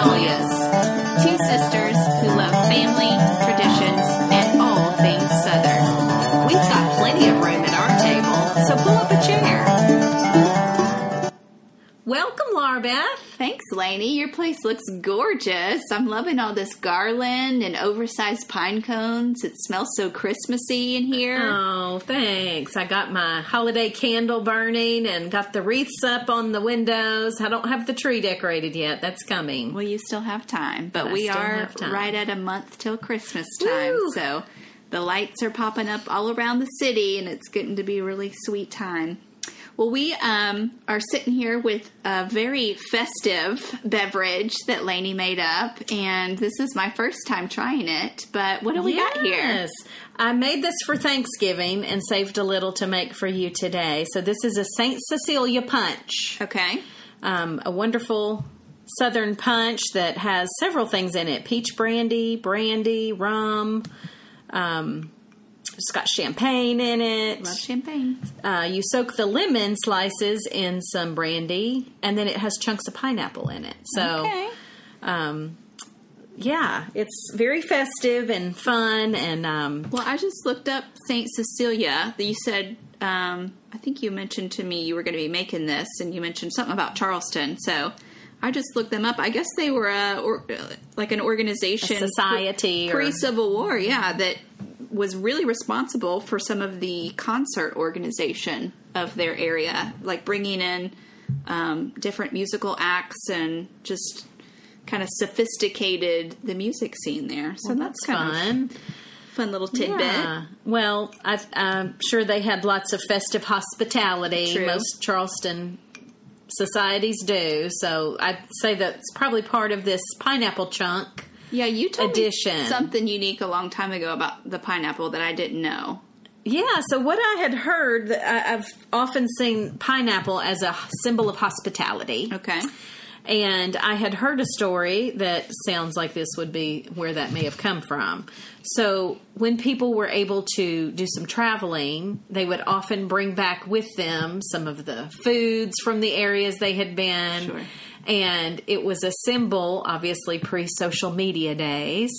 Magnolias, Laura Beth. Thanks, Lainey. Your place looks gorgeous. I'm loving all this garland and oversized pine cones. It smells so Christmassy in here. Oh, thanks. I got my holiday candle burning and got the wreaths up on the windows. I don't have the tree decorated yet. That's coming. Well, you still have time, but I we are right at a month till Christmas time. Woo. So the lights are popping up all around the city, and it's getting to be a really sweet time. Well, we um, are sitting here with a very festive beverage that Lainey made up, and this is my first time trying it. But what do we got here? Yes. I made this for Thanksgiving and saved a little to make for you today. So this is a St. Cecilia punch. Okay. um, a wonderful southern punch that has several things in it peach brandy, brandy, rum. Um, it's got champagne in it. Love champagne. Uh, you soak the lemon slices in some brandy, and then it has chunks of pineapple in it. So, Okay. um, yeah, it's very festive and fun. And um, Well, I just looked up St. Cecilia. You said, um, I think you mentioned to me you were going to be making this, and you mentioned something about Charleston. So I just looked them up. I guess they were a, or, like an organization, A society pre Civil War, yeah, that was really responsible for some of the concert organization of their area, like bringing in um, different musical acts and just kind of sophisticated the music scene there. So that's, kind of fun. fun little tidbit. Yeah. Well, I, I'm sure they had lots of festive hospitality. True. Most Charleston societies do. So I'd say that's probably part of this pineapple chunk. Yeah, you told Addition. me something unique a long time ago about the pineapple that I didn't know. Yeah. So what I had heard, I've often seen pineapple as a symbol of hospitality. Okay. And I had heard a story that sounds like this would be where that may have come from. So, when people were able to do some traveling, they would often bring back with them some of the foods from the areas they had been. Sure. And it was a symbol, obviously pre social media days,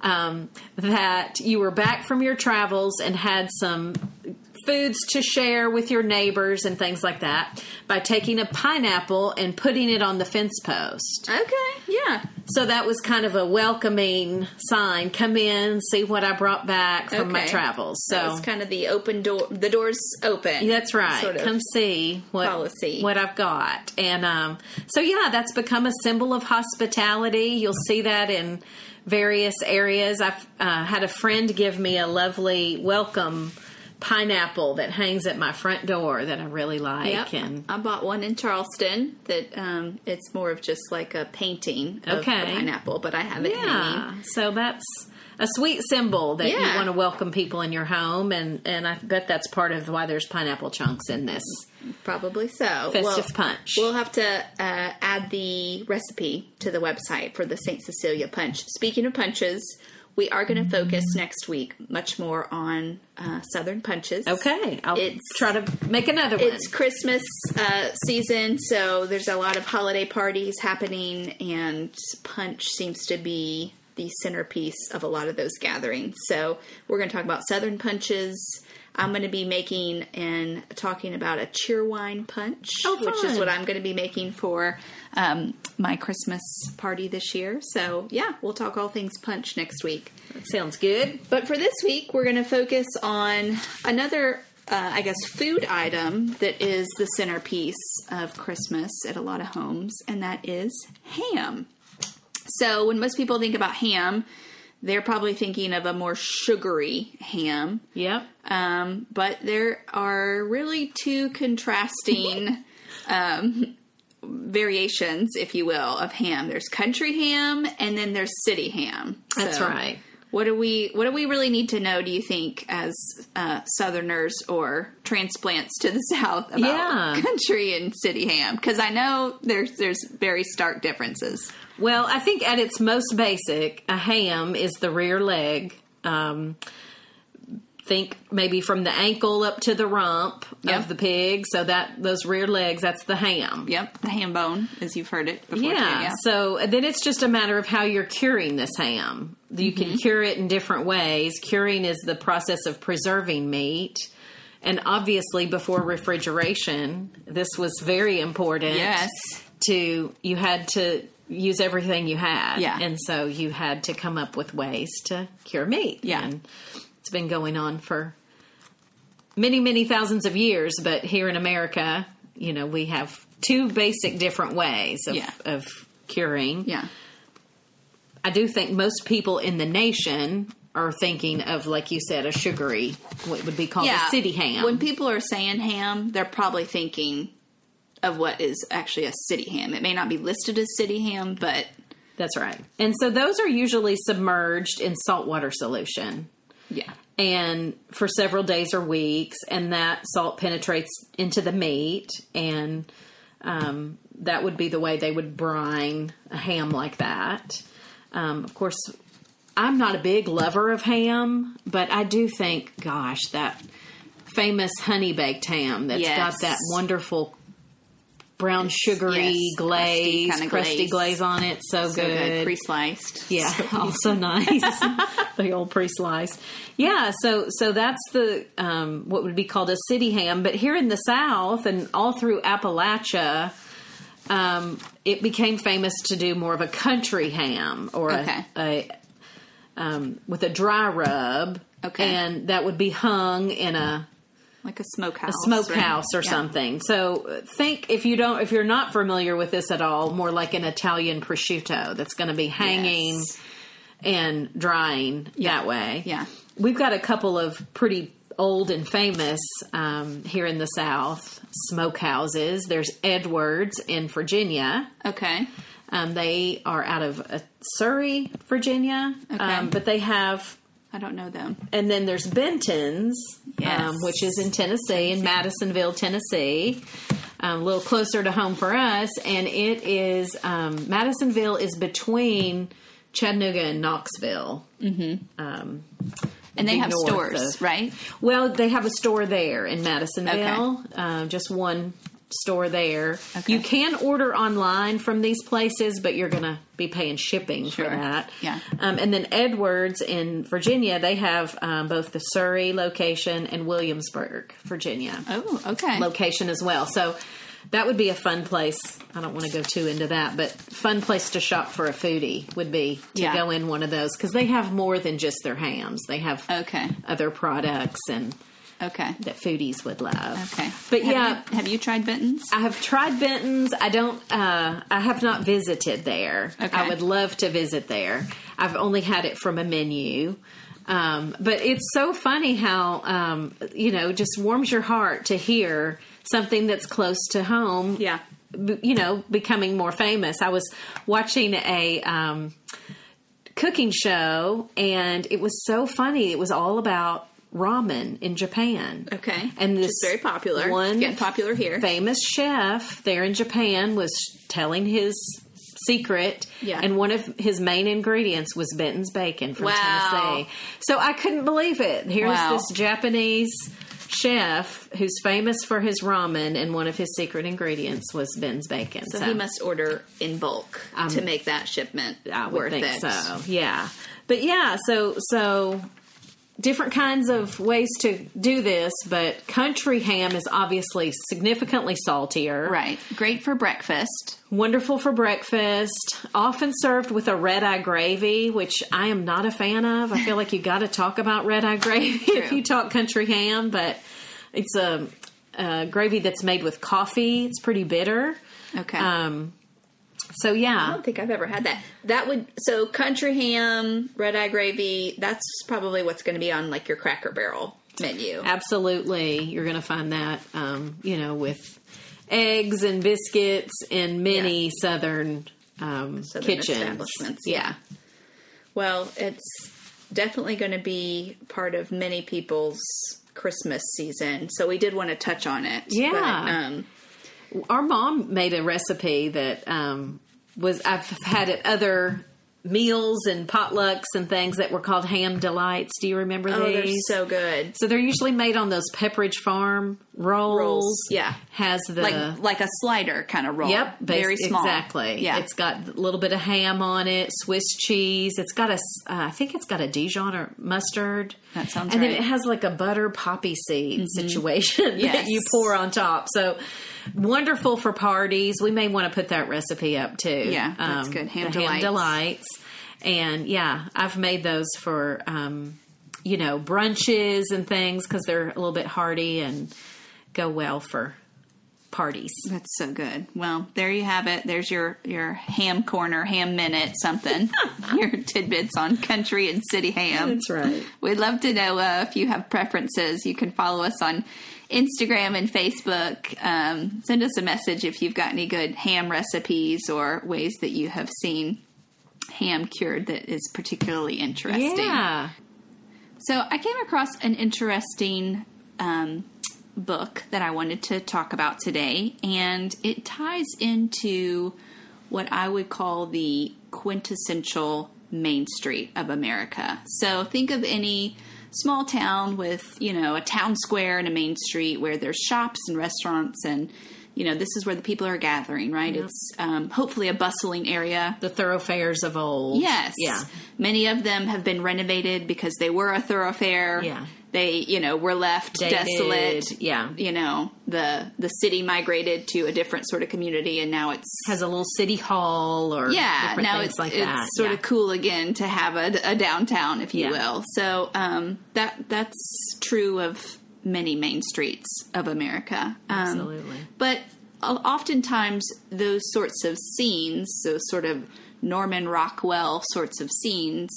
um, that you were back from your travels and had some foods to share with your neighbors and things like that by taking a pineapple and putting it on the fence post. Okay. Yeah. So that was kind of a welcoming sign. Come in, see what I brought back from my travels. So it's kind of the open door. The doors open. that's right. Sort of. Come see what policy. what I've got, and um, so yeah, that's become a symbol of hospitality. You'll see that in various areas. I've uh, had a friend give me a lovely welcome pineapple that hangs at my front door that I really like, Yep. and I bought one in Charleston that um, it's more of just like a painting of Okay. the pineapple, but I have it hanging. yeah, so that's. A sweet symbol that you want to welcome people in your home, and, and I bet that's part of why there's pineapple chunks in this. Probably so. Festive punch. We'll have to uh, add the recipe to the website for the St. Cecilia punch. Speaking of punches, we are going to focus next week much more on uh, Southern punches. Okay, I'll It's- try to make another one. It's Christmas uh, season, so there's a lot of holiday parties happening, and punch seems to be the centerpiece of a lot of those gatherings. So we're going to talk about Southern punches. I'm going to be making and talking about a cheerwine punch, Oh, which is what I'm going to be making for um, my Christmas party this year. So yeah, we'll talk all things punch next week. That sounds good. But for this week, we're going to focus on another, uh, I guess, food item that is the centerpiece of Christmas at a lot of homes, and that is ham. So when most people think about ham, they're probably thinking of a more sugary ham. Yep. Um, but there are really two contrasting um, variations, if you will, of ham. There's country ham, and then there's city ham. That's right. What do we What do we really need to know? Do you think, as uh, Southerners or transplants to the South, about Yeah. country and city ham? Because I know there's there's very stark differences. Well, I think at its most basic, a ham is the rear leg. Um, think maybe from the ankle up to the rump Yep. of the pig. So that those rear legs, that's the ham. Yep, the ham bone, as you've heard it before. Yeah. too, yeah. So then it's just a matter of how you're curing this ham. You Mm-hmm. can cure it in different ways. Curing is the process of preserving meat. And obviously, before refrigeration, this was very important. Yes. To you had to use everything you had. Yeah. And so you had to come up with ways to cure meat. Yeah. And it's been going on for many, many thousands of years. But here in America, you know, we have two basic different ways of, Yeah. of curing. Yeah. I do think most people in the nation are thinking of, like you said, a sugary, what would be called yeah. a city ham. When people are saying ham, they're probably thinking of what is actually a city ham. It may not be listed as city ham, but That's right. And so those are usually submerged in saltwater solution. yeah. and for several days or weeks, and that salt penetrates into the meat, and um, that would be the way they would brine a ham like that. Um, of course, I'm not a big lover of ham, but I do think, gosh, that famous honey baked ham that's Yes. got that wonderful brown sugary Yes, glaze, crusty crusty glaze. glaze on it. So, So good. good. Pre-sliced. Yeah, also nice. the old pre-sliced. Yeah, so so that's the um, what would be called a city ham. But here in the South and all through Appalachia, um, it became famous to do more of a country ham or Okay. a, a um, with a dry rub. Okay. and that would be hung in a Like a smokehouse. a smokehouse right? or Yeah. something. So think if you don't if you're not familiar with this at all, more like an Italian prosciutto that's going to be hanging Yes. and drying that way. Yeah. We've got a couple of pretty old and famous um, here in the South smokehouses. There's Edwards in Virginia. Okay. Um, they are out of uh, Surry, Virginia, Okay. um, but they have I don't know them. and then there's Benton's, Yes. um, which is in Tennessee, in Madisonville, Tennessee, um, a little closer to home for us. And it is um, Madisonville is between Chattanooga and Knoxville. And they have stores, of- right? Well, they have a store there in Madisonville, uh, just one store there. Okay. You can order online from these places, but you're going to be paying shipping Sure. for that. Yeah. Um, and then Edwards in Virginia, they have um, both the Surry location and Williamsburg, Virginia Oh, okay. location as well. So that would be a fun place. I don't want to go too into that, but fun place to shop for a foodie would be to Yeah. go in one of those because they have more than just their hams. They have Okay. other products and Okay. that foodies would love. Okay. But Have yeah, you- have you tried Benton's? I have tried Benton's. I don't. Uh, I have not visited there. Okay. I would love to visit there. I've only had it from a menu. Um, but it's so funny how um, you know just warms your heart to hear something that's close to home. Yeah. you know, becoming more famous. I was watching a um, cooking show, and it was so funny. It was all about ramen in Japan. Okay. and this is very popular. One Getting popular here. Famous chef there in Japan was telling his secret, Yeah. and one of his main ingredients was Benton's bacon from Wow. Tennessee. So I couldn't believe it. Here's Wow. this Japanese chef who's famous for his ramen, and one of his secret ingredients was Ben's bacon. So, he must order in bulk to um, make that shipment I worth think it. so. Yeah, but yeah, so so different kinds of ways to do this, but country ham is obviously significantly saltier. Right. Great for breakfast. Wonderful for breakfast. Often served with a red eye gravy, which I am not a fan of. I feel like you got to talk about red eye gravy if you talk country ham, but it's a, a gravy that's made with coffee. It's pretty bitter. Okay. Um, so yeah, I don't think I've ever had that. That would so country ham, red eye gravy. That's probably what's going to be on like your Cracker Barrel menu. absolutely. You're going to find that, um, you know, with eggs and biscuits in many southern, um, Southern kitchens. establishments, Yeah. Well, it's definitely going to be part of many people's Christmas season. So we did want to touch on it. Yeah. But, um, our mom made a recipe that um, was I've had at other meals and potlucks and things that were called ham delights. Do you remember oh, they're so good. So they're usually made on those Pepperidge Farm rolls. Rolls, yeah. has the Like like a slider kind of roll. Yep, bas- very small. Exactly. Yeah, it's got a little bit of ham on it, Swiss cheese. It's got a, uh, I think it's got a Dijon or mustard. That sounds good. And then right. Mm-hmm. it has like a butter poppy seed situation that you pour on top. So wonderful for parties. We may want to put that recipe up too. Um, Yeah, that's good. Ham delights. delights. And yeah, I've made those for um, you know brunches and things because they're a little bit hearty and go well for parties. That's so good. Well, there you have it. There's your your ham corner, ham minute, something. your tidbits on country and city ham. That's right. We'd love to know uh, if you have preferences. You can follow us on Instagram and Facebook. Um, send us a message if you've got any good ham recipes or ways that you have seen ham cured that is particularly interesting. Yeah. So I came across an interesting um, book that I wanted to talk about today, and it ties into what I would call the quintessential Main Street of America. So think of any small town with, you know, a town square and a main street where there's shops and restaurants and you know, this is where the people are gathering, right? It's um, hopefully a bustling area. The thoroughfares of old. Yes. Yeah. Many of them have been renovated because they were a thoroughfare. Yeah. They, you know, were left Dated, desolate. yeah. You know, the the city migrated to a different sort of community and now it's Has a little city hall or yeah, now it's like it's that. sort Yeah. of cool again to have a, a downtown, if you Yeah. will. So um, that that's true of many main streets of America. Um, Absolutely. but oftentimes those sorts of scenes, those sort of Norman Rockwell sorts of scenes,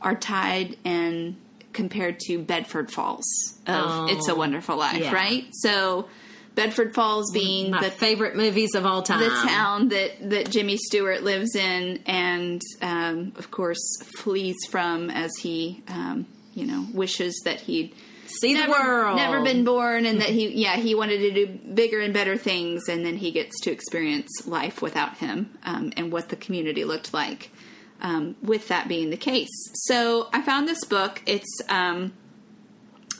are tied and compared to Bedford Falls of Oh, It's a Wonderful Life, yeah. right? So Bedford Falls being My the favorite movies of all time. the town that that Jimmy Stewart lives in, and um, of course flees from as he, um, you know, wishes that he'd See never, the world. never been born, and that he, yeah, he wanted to do bigger and better things, and then he gets to experience life without him, um, and what the community looked like. Um, with that being the case, so I found this book. It's um,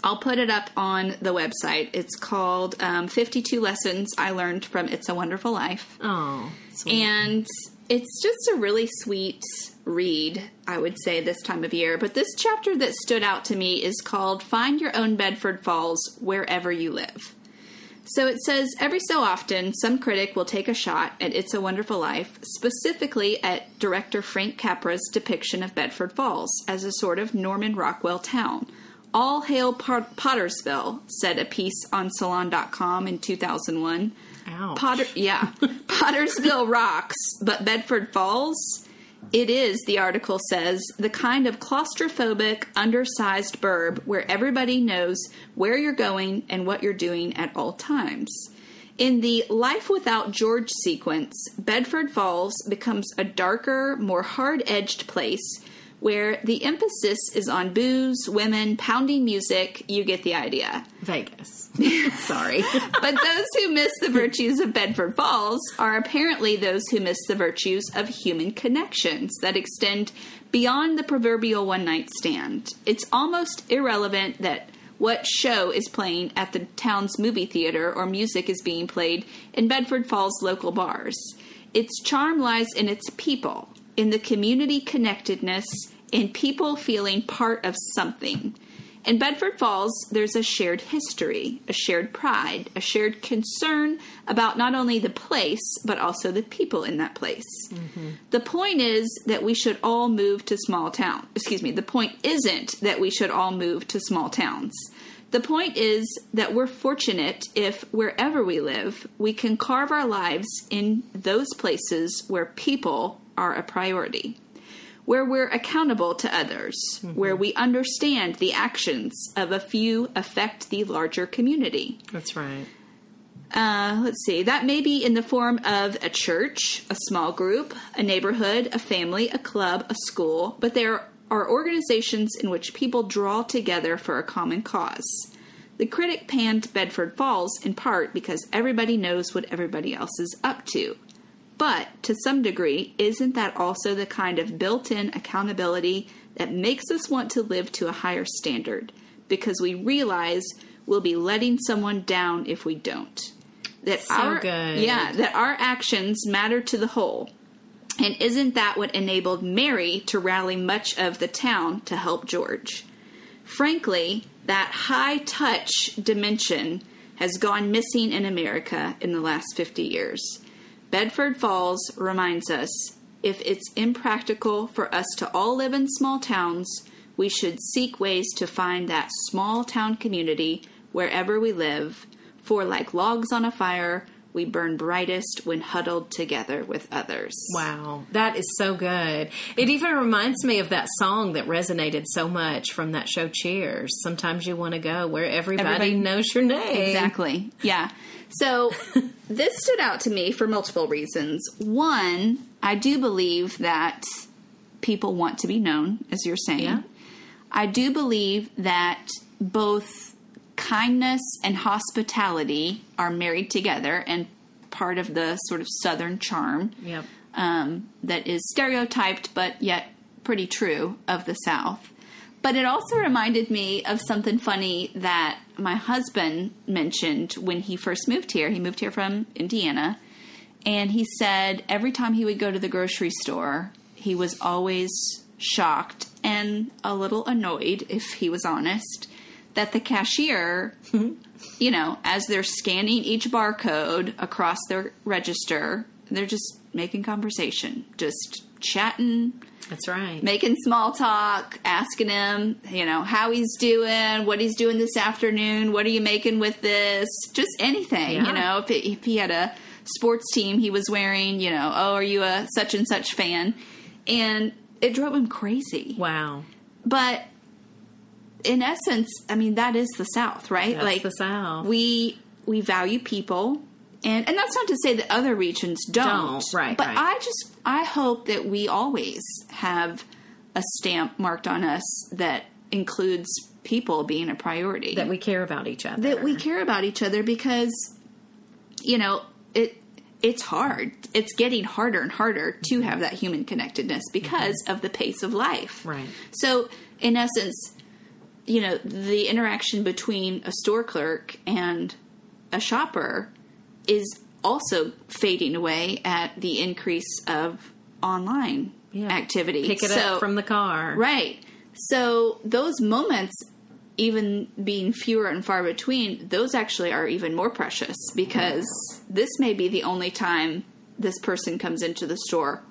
I'll put it up on the website. It's called um, 52 Lessons I Learned from It's a Wonderful Life. Oh, sweet. And it's just a really sweet read, I would say, this time of year. But this chapter that stood out to me is called Find Your Own Bedford Falls Wherever You Live. So it says every so often, some critic will take a shot at It's a Wonderful Life, specifically at director Frank Capra's depiction of Bedford Falls as a sort of Norman Rockwell town. All hail Pot- Pottersville, said a piece on Salon.com in 2001. Ouch. Potter, yeah, Pottersville rocks, but Bedford Falls. It is, the article says, the kind of claustrophobic, undersized burb where everybody knows where you're going and what you're doing at all times. In the Life Without George sequence, Bedford Falls becomes a darker, more hard edged place where the emphasis is on booze, women, pounding music. You get the idea. Vegas. Sorry. But those who miss the virtues of Bedford Falls are apparently those who miss the virtues of human connections that extend beyond the proverbial one night stand. It's almost irrelevant that what show is playing at the town's movie theater or music is being played in Bedford Falls local bars. Its charm lies in its people, in the community connectedness, in people feeling part of something. In Bedford Falls, there's a shared history, a shared pride, a shared concern about not only the place, but also the people in that place. Mm-hmm. The point is that we should all move to small town. Excuse me, the point isn't that we should all move to small towns. The point is that we're fortunate if wherever we live, we can carve our lives in those places where people are a priority where we're accountable to others, where we understand the actions of a few affect the larger community. That's right. Uh, let's see, that may be in the form of a church, a small group, a neighborhood, a family, a club, a school, but there are organizations in which people draw together for a common cause. The critic panned Bedford Falls in part because everybody knows what everybody else is up to. But to some degree, isn't that also the kind of built in accountability that makes us want to live to a higher standard? Because we realize we'll be letting someone down if we don't. That So our good. yeah, that our actions matter to the whole. And isn't that what enabled Mary to rally much of the town to help George? Frankly, that high touch dimension has gone missing in America in the last 50 years. Bedford Falls reminds us if it's impractical for us to all live in small towns, we should seek ways to find that small town community wherever we live, for like logs on a fire, we burn brightest when huddled together with others. Wow, that is so good. It even reminds me of that song that resonated so much from that show Cheers. Sometimes you want to go where everybody, Everybody- knows your name. Exactly. Yeah. So this stood out to me for multiple reasons. One, I do believe that people want to be known, as you're saying. Yeah. I do believe that both kindness and hospitality are married together and part of the sort of southern charm Yep. um, that is stereotyped but yet pretty true of the South. But it also reminded me of something funny that my husband mentioned when he first moved here. He moved here from Indiana, and he said every time he would go to the grocery store, he was always shocked and a little annoyed, if he was honest, that the cashier, you know, as they're scanning each barcode across their register, they're just making conversation, just chatting, That's right. making small talk, asking him, you know, how he's doing, what he's doing this afternoon, what are you making with this, just anything, Yeah. you know, if, it, if he had a sports team he was wearing, you know, oh, are you a such and such fan? And it drove him crazy. Wow. But in essence, I mean, that is the South, right? That's the South. We we value people, and and that's not to say that other regions don't. Don't, right, But right. I just I hope that we always have a stamp marked on us that includes people being a priority. That we care about each other. that we care about each other because you know it it's hard. It's getting harder and harder to have that human connectedness because mm-hmm. of the pace of life. Right. So, in essence, you know, the interaction between a store clerk and a shopper is also fading away at the increase of online Yeah. activity. Pick it So- up from the car. Right. So those moments, even being fewer and far between, those actually are even more precious because this may be the only time this person comes into the store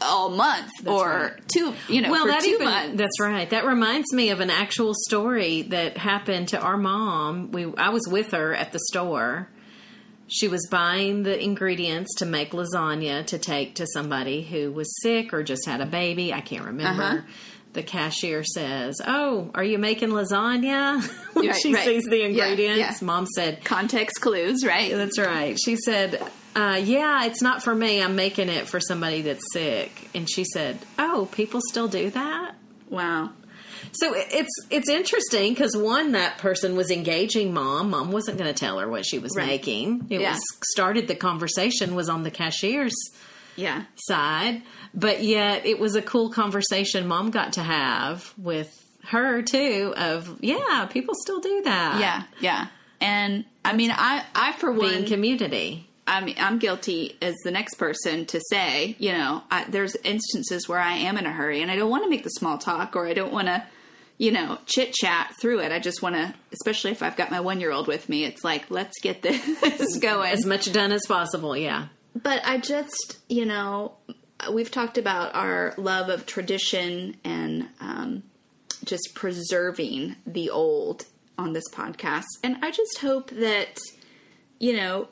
all month or right. two, you know, well, that two even months. that's right. That reminds me of an actual story that happened to our mom. We I was with her at the store. She was buying the ingredients to make lasagna to take to somebody who was sick or just had a baby. I can't remember. Uh-huh. The cashier says, "Oh, are you making lasagna?" when Right, she right. sees the Yeah, ingredients, yeah. mom said, Context clues, right? That's right. She said, uh, "Yeah, it's not for me. I'm making it for somebody that's sick." And she said, "Oh, people still do that." Wow. So it's it's interesting because one, that person was engaging mom. Mom wasn't going to tell her what she was Right. making. It Yeah. was started the conversation was on the cashier's Yeah. side, but yet it was a cool conversation mom got to have with her too of yeah, people still do that. Yeah, yeah. And I mean, I, I for one, Being community. I mean, I'm guilty as the next person to say, you know, I, there's instances where I am in a hurry and I don't want to make the small talk or I don't want to, you know, chit chat through it. I just want to, especially if I've got my one year old with me, it's like, let's get this going. As much done as possible, yeah. But I just, you know, we've talked about our love of tradition and um, just preserving the old on this podcast. And I just hope that, you know,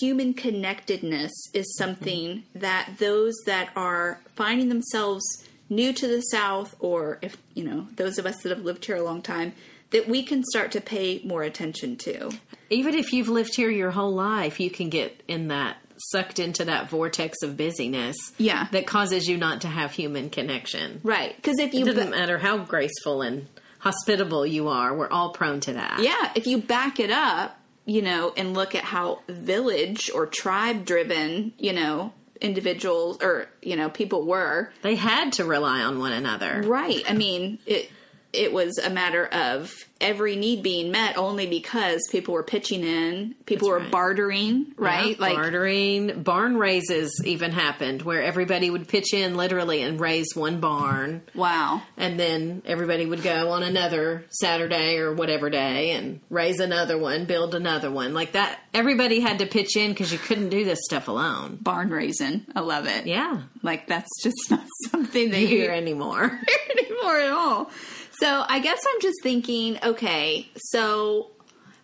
human connectedness is something that those that are finding themselves new to the South, or if, you know, those of us that have lived here a long time, that we can start to pay more attention to. Even if you've lived here your whole life, you can get in that sucked into that vortex of busyness. Yeah. That causes you not to have human connection. Right. Because if you It doesn't matter how graceful and hospitable you are, we're all prone to that. Yeah, if you back it up, you know, and look at how village or tribe driven, you know, individuals or, you know, people were. They had to rely on one another. Right. I mean, it it was a matter of every need being met only because people were pitching in, people were right. bartering, right? Yeah, bartering, barn raises even happened where everybody would pitch in literally and raise one barn. wow. And then everybody would go on another Saturday or whatever day and raise another one, build another one. Like that, everybody had to pitch in because you couldn't do this stuff alone. Barn raising. I love it. Yeah. Like that's just not something that you hear anymore. anymore at all. So I guess I'm just thinking, okay, so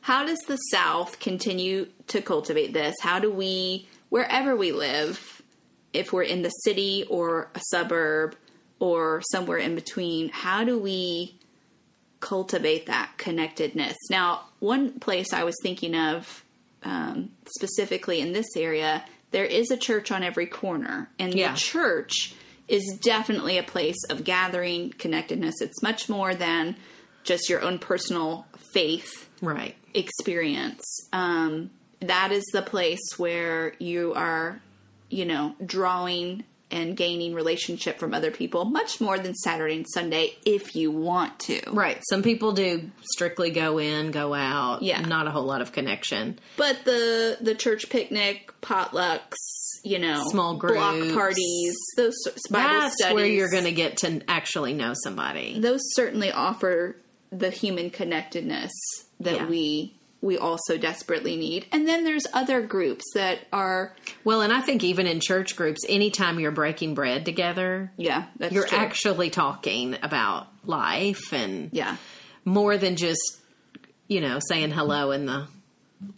how does the South continue to cultivate this? How do we, wherever we live, if we're in the city or a suburb or somewhere in between, how do we cultivate that connectedness? Now, one place I was thinking of um, specifically in this area, there is a church on every corner, and Yeah. the church is definitely a place of gathering connectedness. It's much more than just your own personal faith right. experience. Um, that is the place where you are, you know, drawing and gaining relationship from other people much more than Saturday and Sunday if you want to. Right. Some people do strictly go in, go out. Yeah. Not a whole lot of connection. But the the church picnic, potlucks, you know, Small block parties, those Bible That's studies, where you're going to get to actually know somebody. those certainly offer the human connectedness that Yeah. we we also desperately need. And then there's other groups that are Well, and I think even in church groups, anytime you're breaking bread together, yeah, that's you're true. actually talking about life and yeah. more than just, you know, saying hello in the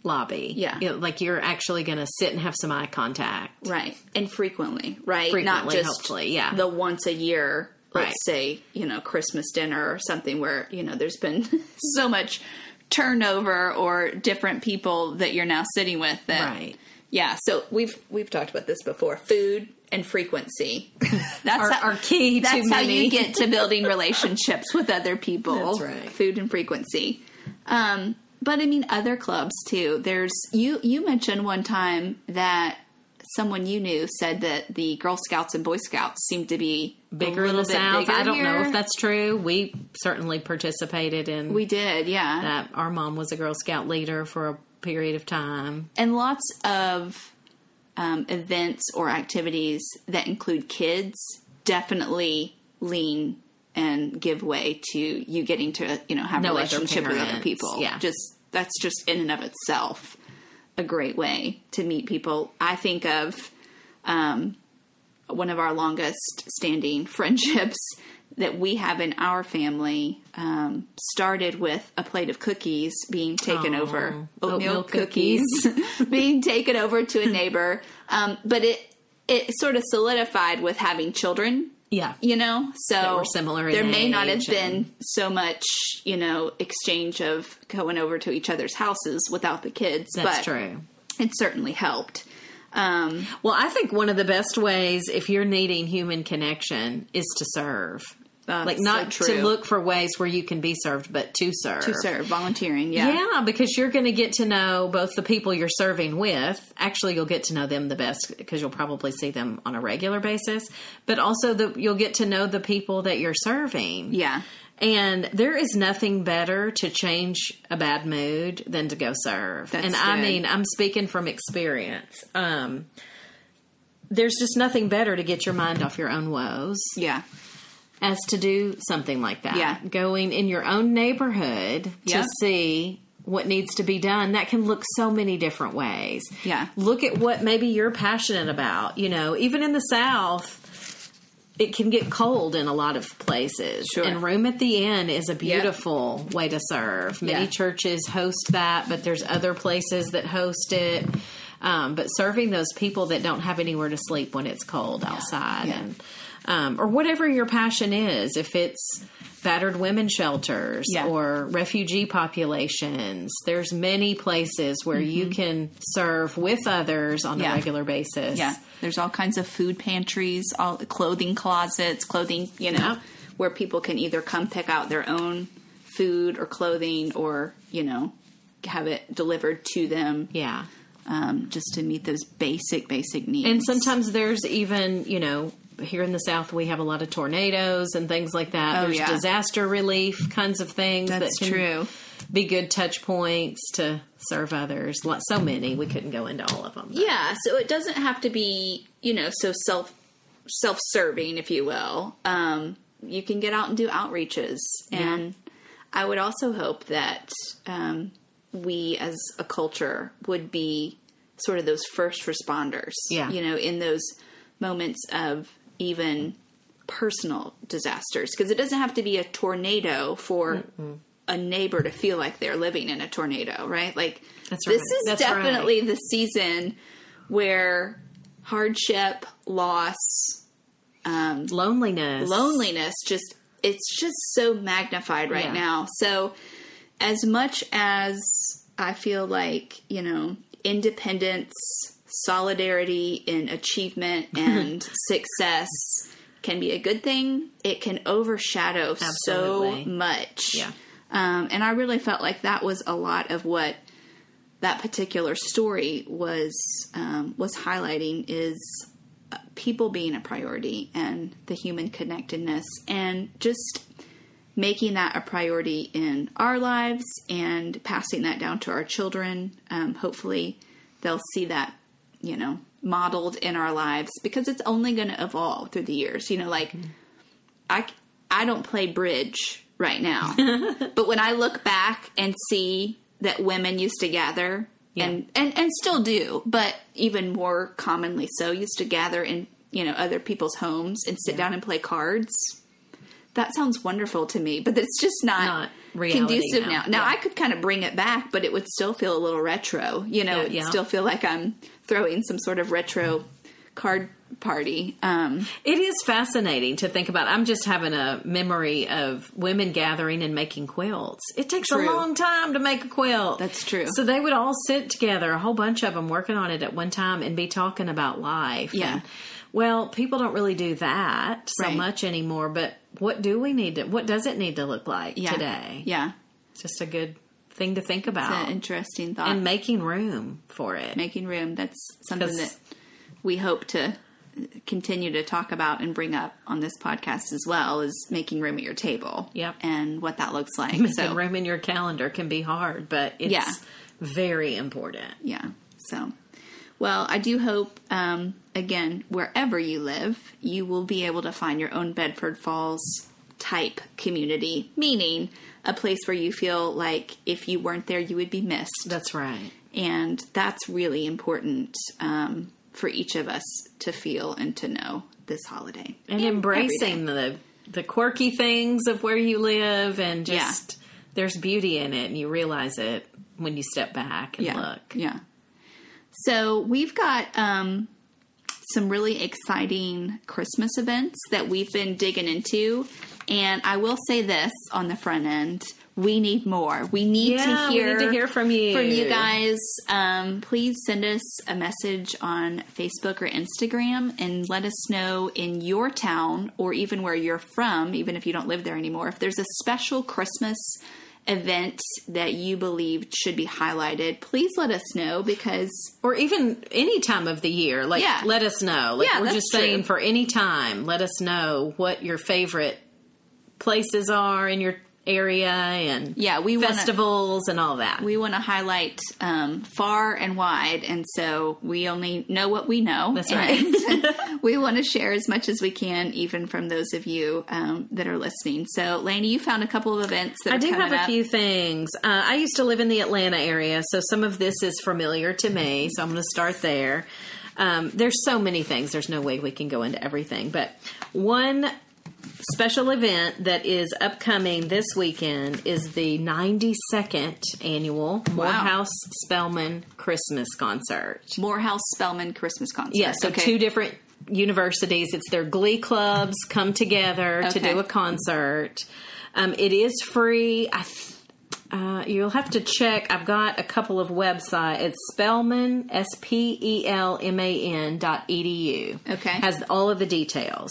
lobby. Yeah. You know, like you're actually going to sit and have some eye contact. Right. And frequently, right? Not just hopefully, yeah. the once a year, let's Right. say, you know, Christmas dinner or something where, you know, there's been so much turnover or different people that you're now sitting with that Right. Yeah, so we've we've talked about this before. Food and frequency. That's Are- are key to That's how many. you get to building relationships with other people. That's right. Food and frequency. Um, but I mean other clubs too. There's you you mentioned one time that someone you knew said that the Girl Scouts and Boy Scouts seem to be Bigger in the South. I don't know if that's true. We certainly participated in we did, yeah. that. Our mom was a Girl Scout leader for a period of time. and lots of um, events or activities that include kids definitely lean and give way to you getting to you know have No relationship with other people. yeah. just that's just in and of itself a great way to meet people. I think of um, one of our longest standing friendships that we have in our family um, started with a plate of cookies being taken over. Oatmeal oatmeal cookies. being taken over to a neighbor. Um, but it it sort of solidified with having children Yeah. you know so similar there may not have age been so much you know exchange of going over to each other's houses without the kids That's but true. it certainly helped um, Well, I think one of the best ways if you're needing human connection is to serve. Uh, like so not true. to look for ways where you can be served, but to serve. to serve volunteering yeah Yeah, because you're going to get to know both the people you're serving with. Actually, you'll get to know them the best because you'll probably see them on a regular basis, but also the, you'll get to know the people that you're serving. yeah And there is nothing better to change a bad mood than to go serve. That's and I good. mean, I'm speaking from experience. Um, there's just nothing better to get your mind off your own woes Yeah. As to do something like that. Yeah. Going in your own neighborhood Yep. to see what needs to be done. That can look so many different ways. Yeah. Look at what maybe you're passionate about. You know, even in the South, it can get cold in a lot of places. Sure. And Room at the Inn is a beautiful way to serve. Many Yeah. churches host that, but there's other places that host it. Um, but serving those people that don't have anywhere to sleep when it's cold outside, Yeah. and um, or whatever your passion is, if it's battered women shelters Yeah. or refugee populations, there's many places where you can serve with others on Mm-hmm. Yeah. a regular basis. Yeah, there's all kinds of food pantries, all clothing closets, clothing, you know, Yeah. where people can either come pick out their own food or clothing or, you know, have it delivered to them yeah. um, just to meet those basic, basic needs. And sometimes there's even, you know, here in the South, we have a lot of tornadoes and things like that. Oh, there's yeah. disaster relief kinds of things That's that can true. be good touch points to serve others. So many, we couldn't go into all of them. Yeah, so it doesn't have to be, you know, so self self serving, if you will. Um, you can get out and do outreaches, and I would also hope that um, we, as a culture, would be sort of those first responders. Yeah. you know, in those moments of even personal disasters, because it doesn't have to be a tornado for. A neighbor to feel like they're living in a tornado, right? Like That's this right. is That's right. definitely the season where hardship, loss, um, Loneliness. loneliness just it's just so magnified right Yeah. now. So as much as I feel like, you know, independence, solidarity in achievement and success can be a good thing, it can overshadow Absolutely. so much. Yeah. Um, and I really felt like that was a lot of what that particular story was um, was highlighting is uh, people being a priority and the human connectedness and just making that a priority in our lives and passing that down to our children. Um, hopefully, they'll see that you know modeled in our lives because it's only going to evolve through the years. You know, like I I don't play bridge right now, but when I look back and see that women used to gather and, and and still do, but even more commonly so, used to gather in you know other people's homes and sit down and play cards. That sounds wonderful to me, but it's just not, Not conducive now. now. Now Yeah. I could kind of bring it back, but it would still feel a little retro. You know, Yeah, it'd yeah. still feel like I'm throwing some sort of retro card party. Um, It is fascinating to think about. I'm just having a memory of women gathering and making quilts. It takes True. a long time to make a quilt. That's true. So they would all sit together, a whole bunch of them working on it at one time and be talking about life. Yeah. And, well, people don't really do that so Right. much anymore, but what do we need to, what does it need to look like yeah, today? Yeah, just a good thing to think it's about. an interesting thought. and making room for it. making room. That's something that we hope to continue to talk about and bring up on this podcast as well is making room at your table. Yep. And what that looks like. Making so room in your calendar can be hard, but it's Yeah. very important. yeah. So well, I do hope um, again, wherever you live, you will be able to find your own Bedford Falls type community, meaning a place where you feel like if you weren't there you would be missed. That's right. And that's really important um, for each of us to feel and to know this holiday. and every embracing the the quirky things of where you live and just there's beauty in it and you realize it when you step back and yeah. look Yeah. So we've got um, some really exciting Christmas events that we've been digging into. And I will say this on the front end. We need more. We need Yeah, to hear need to hear from you. From you guys. Um, please send us a message on Facebook or Instagram and let us know in your town or even where you're from, even if you don't live there anymore, if there's a special Christmas event that you believe should be highlighted. Please let us know because or even any time of the year like Yeah. let us know like Yeah, we're just saying true. for any time let us know what your favorite places are in your area and Yeah, we wanna- festivals and all that. we want to highlight um, far and wide, and so we only know what we know. That's right. we want to share as much as we can, even from those of you um, that are listening. So, Lainey, you found a couple of events that I do have a up. few things. Uh, I used to live in the Atlanta area, so some of this is familiar to me. So I'm going to start there. Um, there's so many things. There's no way we can go into everything, but one special event that is upcoming this weekend is the 92nd annual Morehouse Spelman Christmas concert. Morehouse Spelman Christmas concert. Yeah, so okay. two different universities. It's their glee clubs come together to do a concert. Um, it is free. I th- uh, you'll have to check. I've got a couple of websites. It's Spelman, S P E L M A N dot edu. Okay. Has all of the details.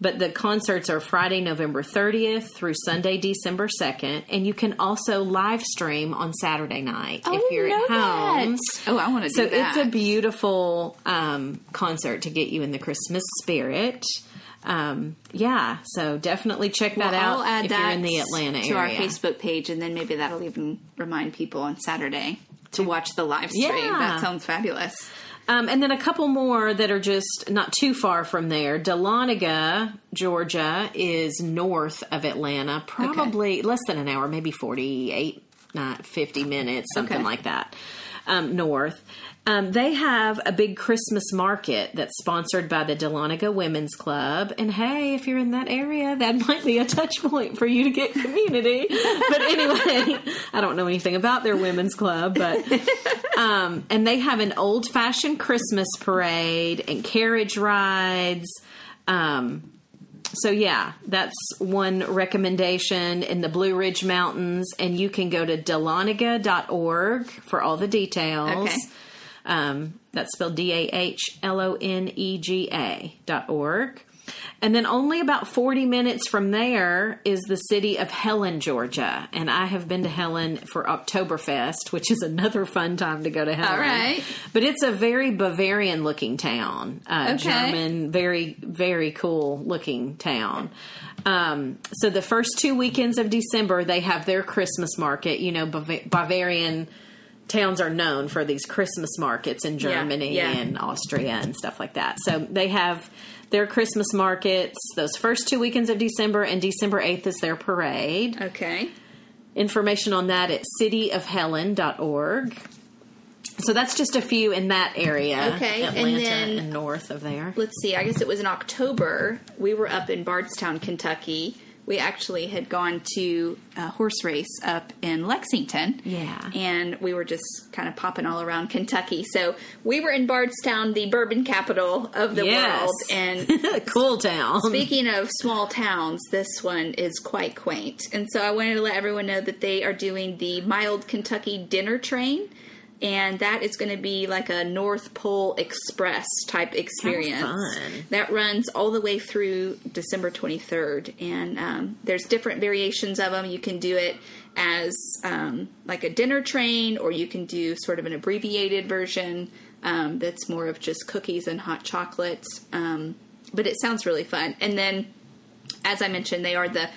But the concerts are Friday, November 30th through Sunday, December 2nd. And you can also live stream on Saturday night Oh, if you're at home. that. Oh, I want to do So it's a beautiful um, concert to get you in the Christmas spirit. Um, yeah, so definitely check that Well, out I'll add if that you're in the Atlanta to area. our Facebook page, and then maybe that'll even remind people on Saturday to watch the live stream. Yeah. That sounds fabulous. Um, and then a couple more that are just not too far from there. Dahlonega, Georgia, is north of Atlanta, probably less than an hour, maybe 48, not 50 minutes, something Okay. like that, um, north. Um, they have a big Christmas market that's sponsored by the Dahlonega Women's Club. And hey, if you're in that area, that might be a touch point for you to get community. but anyway, I don't know anything about their women's club, but um, and they have an old fashioned Christmas parade and carriage rides. Um, so yeah, that's one recommendation in the Blue Ridge Mountains, and you can go to dahlonega.org for all the details. Okay. Um, that's spelled D A H L O N E G A dot org. And then only about 40 minutes from there is the city of Helen, Georgia. And I have been to Helen for Oktoberfest, which is another fun time to go to Helen. All right. But it's a very Bavarian looking town. Uh, Okay. German, very, very cool looking town. Um, so the first two weekends of December, they have their Christmas market. You know, Bav- Bavarian towns are known for these Christmas markets in Yeah, Germany yeah. and Austria and stuff like that. So they have their Christmas markets those first two weekends of December, and December 8th is their parade. Okay. Information on that at cityofhelen.org. So that's just a few in that area. Okay, and Atlanta then- and north of there. let's see, I guess it was in October. We were up in Bardstown, Kentucky. We actually had gone to a horse race up in Lexington. Yeah. And we were just kind of popping all around Kentucky. So we were in Bardstown, the bourbon capital of the Yes. world. And cool town. Speaking of small towns, this one is quite quaint. And so I wanted to let everyone know that they are doing the Mild Kentucky Dinner Train. And that is going to be like a North Pole Express type experience. That runs all the way through December 23rd. And um, there's different variations of them. You can do it as um, like a dinner train, or you can do sort of an abbreviated version um, that's more of just cookies and hot chocolate. Um, but it sounds really fun. And then, as I mentioned, they are the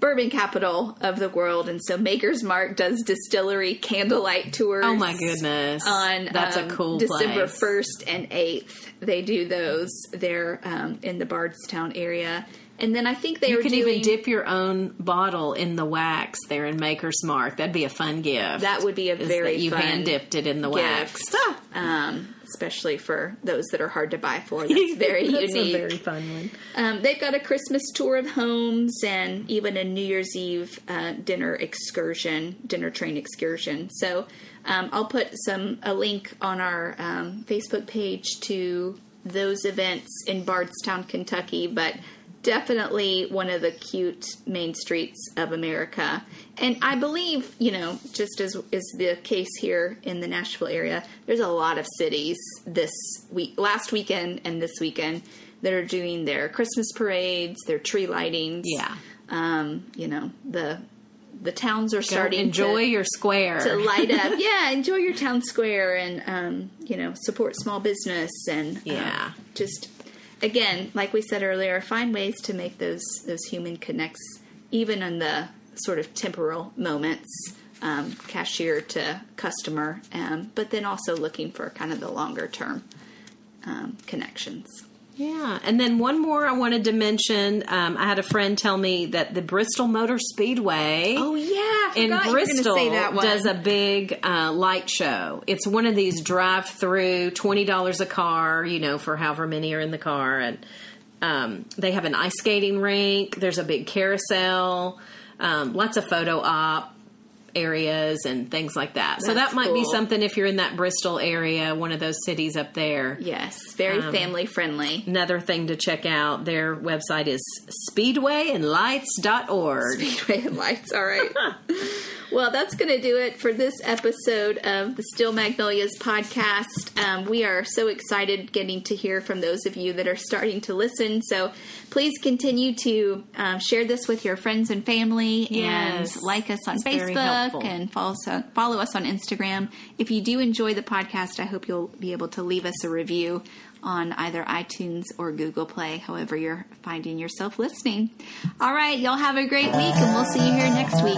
bourbon capital of the world, and so Maker's Mark does distillery candlelight tours. oh my goodness. On that's um, a cool December first and eighth, they do those there um, in the Bardstown area, and then I think they You can doing even dip your own bottle in the wax there in Maker's Mark. That'd be a fun gift. that would be a very that you hand dipped it in the wax. gift, um, especially for those that are hard to buy for. That's very That's unique. a very fun one. Um, they've got a Christmas tour of homes and even a New Year's Eve uh, dinner excursion, dinner train excursion. So um, I'll put some a link on our um, Facebook page to those events in Bardstown, Kentucky. But definitely one of the cute main streets of America. And I believe, you know, just as is the case here in the Nashville area, there's a lot of cities this week, last weekend and this weekend that are doing their Christmas parades, their tree lightings. Yeah. Um, you know, the the towns are Go starting enjoy to, your square. to light up. yeah, enjoy your town square and um, you know, support small business and um, Yeah. just again, like we said earlier, find ways to make those those human connects even in the sort of temporal moments, um, cashier to customer, um, but then also looking for kind of the longer term um, connections. Yeah, and then one more I wanted to mention. Um, I had a friend tell me that the Bristol Motor Speedway. Oh yeah, I in forgot you were gonna Bristol say that one. does a big uh, light show. It's one of these drive-through, twenty dollars a car, you know, for however many are in the car, and um, they have an ice skating rink. There's a big carousel, um, lots of photo op areas and things like that. so that That's might be something if you're in that Bristol area, one of those cities up there. Yes, very Um, family friendly. Another thing to check out, their website is speedwayinlights.org. Speedway and lights. All right. well, that's going to do it for this episode of the Steel Magnolias podcast. Um, we are so excited getting to hear from those of you that are starting to listen. So please continue to um, share this with your friends and family Yes. and like us on It's Facebook and follow us, follow us on Instagram. If you do enjoy the podcast, I hope you'll be able to leave us a review on either iTunes or Google Play, however you're finding yourself listening. All right, y'all have a great week, and we'll see you here next week.